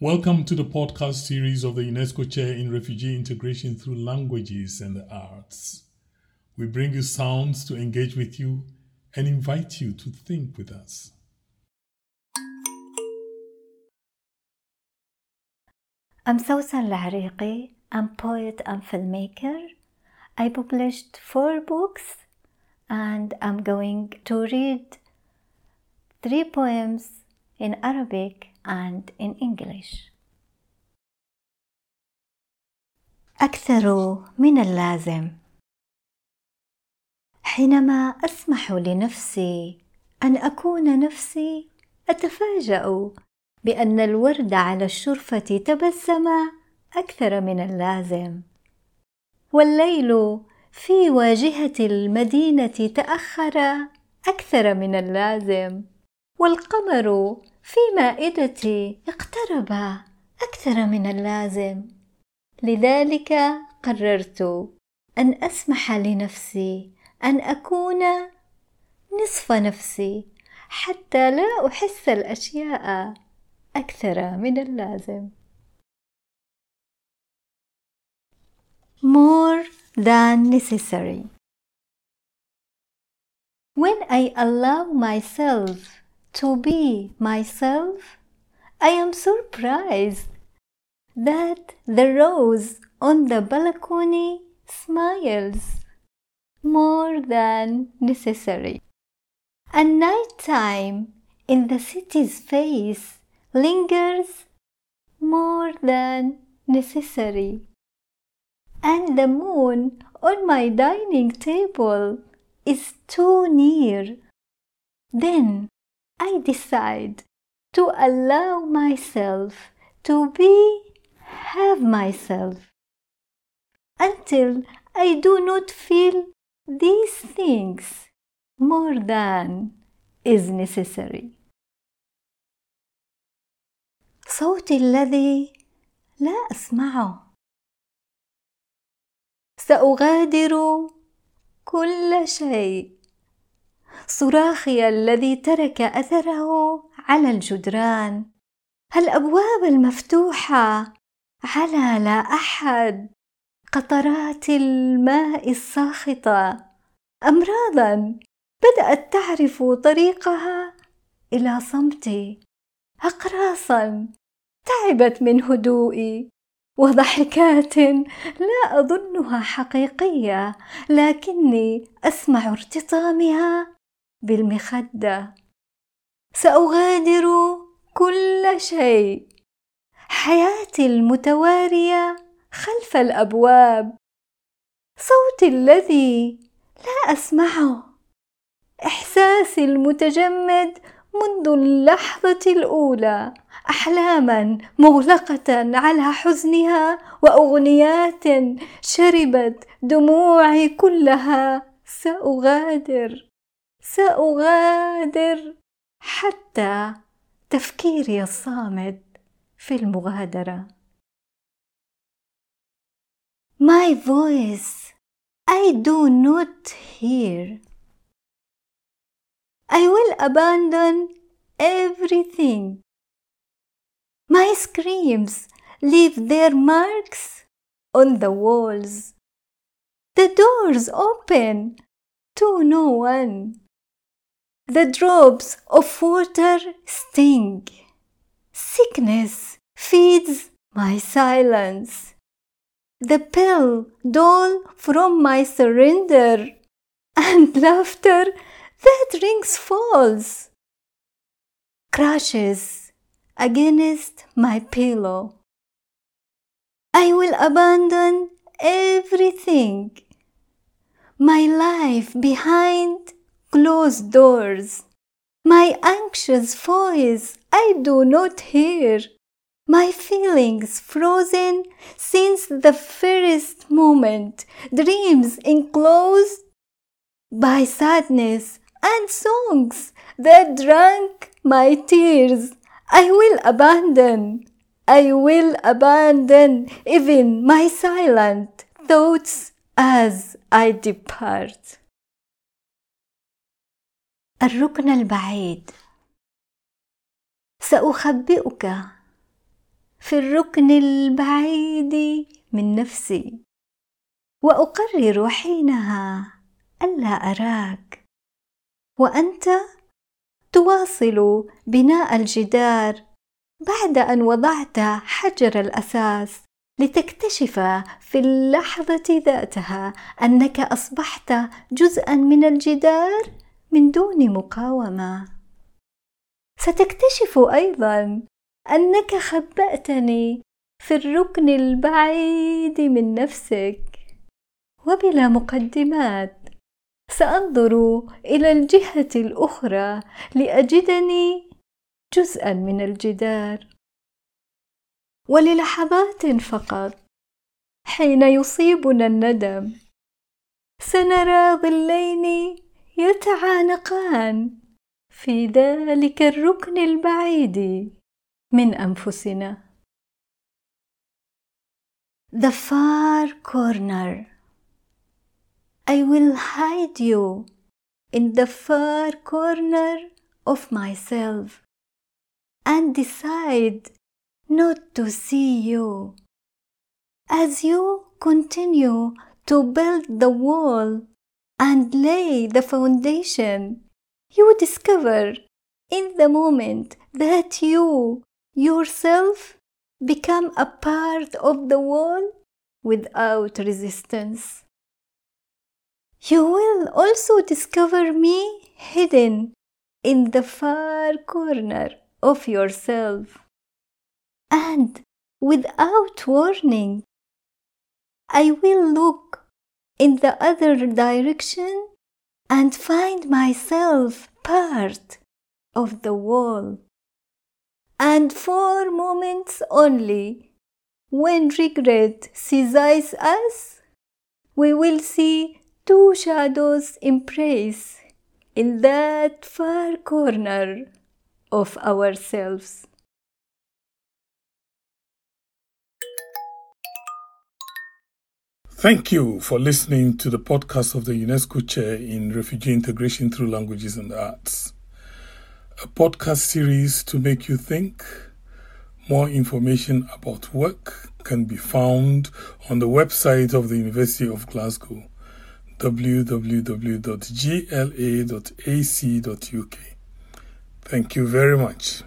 Welcome to the podcast series of the UNESCO Chair in Refugee Integration through Languages and the Arts. We bring you sounds to engage with you and invite you to think with us. I'm Sausan Lahariqi. I'm poet and filmmaker. I published four books and I'm going to read three poems in Arabic and in English. أكثر من اللازم حينما أسمح لنفسي أن أكون نفسي أتفاجأ بأن الورد على الشرفة تبسم أكثر من اللازم والليل في واجهة المدينة تأخر أكثر من اللازم والقمر في مائدتي اقترب أكثر من اللازم لذلك قررت أن أسمح لنفسي أن أكون نصف نفسي حتى لا أحس الأشياء أكثر من اللازم. More than necessary. When I allow myself to be myself, I am surprised that the rose on the balcony smiles more than necessary. And nighttime in the city's face lingers more than necessary. And the moon on my dining table is too near. Then I decide to allow myself to be have myself until I do not feel these things more than is necessary. صوتي الذي لا أسمعه سأغادر كل شيء صراخي الذي ترك أثره على الجدران. الابواب المفتوحة على لا أحد قطرات الماء الساخطة؟ امراضا بدأت تعرف طريقها إلى صمتي. اقراصا تعبت من هدوئي وضحكات لا أظنها حقيقية لكني أسمع ارتطامها بالمخدة. سأغادر كل شيء. حياتي المتوارية خلف الأبواب. صوتي الذي لا أسمعه. إحساسي المتجمد منذ اللحظة الأولى. أحلاما مغلقة على حزنها وأغنيات شربت دموعي كلها. سأغادر. سأغادر حتى تفكيري الصامت في المغادرة. My voice I do not hear. I will abandon everything. My screams leave their marks on the walls. The doors open to no one. The drops of water sting. Sickness feeds my silence. The pill dole from my surrender, and laughter that rings false. Crashes against my pillow. I will abandon everything. My life behind closed doors. My anxious voice I do not hear. My feelings frozen since the first moment. Dreams enclosed by sadness and songs that drank my tears. I will abandon. I will abandon even my silent thoughts as I depart. الركن البعيد. سأخبئك في الركن البعيد من نفسي وأقرر حينها ألا أراك. وأنت تواصل بناء الجدار بعد أن وضعت حجر الأساس لتكتشف في اللحظة ذاتها أنك أصبحت جزءا من الجدار؟ من دون مقاومة. ستكتشف أيضا أنك خبأتني في الركن البعيد من نفسك. وبلا مقدمات سأنظر إلى الجهة الأخرى لأجدني جزءا من الجدار. وللحظات فقط حين يصيبنا الندم سنرى ظلين يتعانقان في ذلك الركن البعيد من انفسنا The far corner I will hide you in the far corner of myself and decide not to see you. As you continue to build the wall and lay the foundation, you discover in the moment that you yourself become a part of the wall without resistance. You will also discover me hidden in the far corner of yourself. And without warning, I will look in the other direction and find myself part of the wall. And for moments only, when regret seizes us, we will see two shadows embrace in that far corner of ourselves. Thank you for listening to the podcast of the UNESCO Chair in Refugee Integration Through Languages and Arts, a podcast series to make you think. More information about work can be found on the website of the University of Glasgow, www.gla.ac.uk. Thank you very much.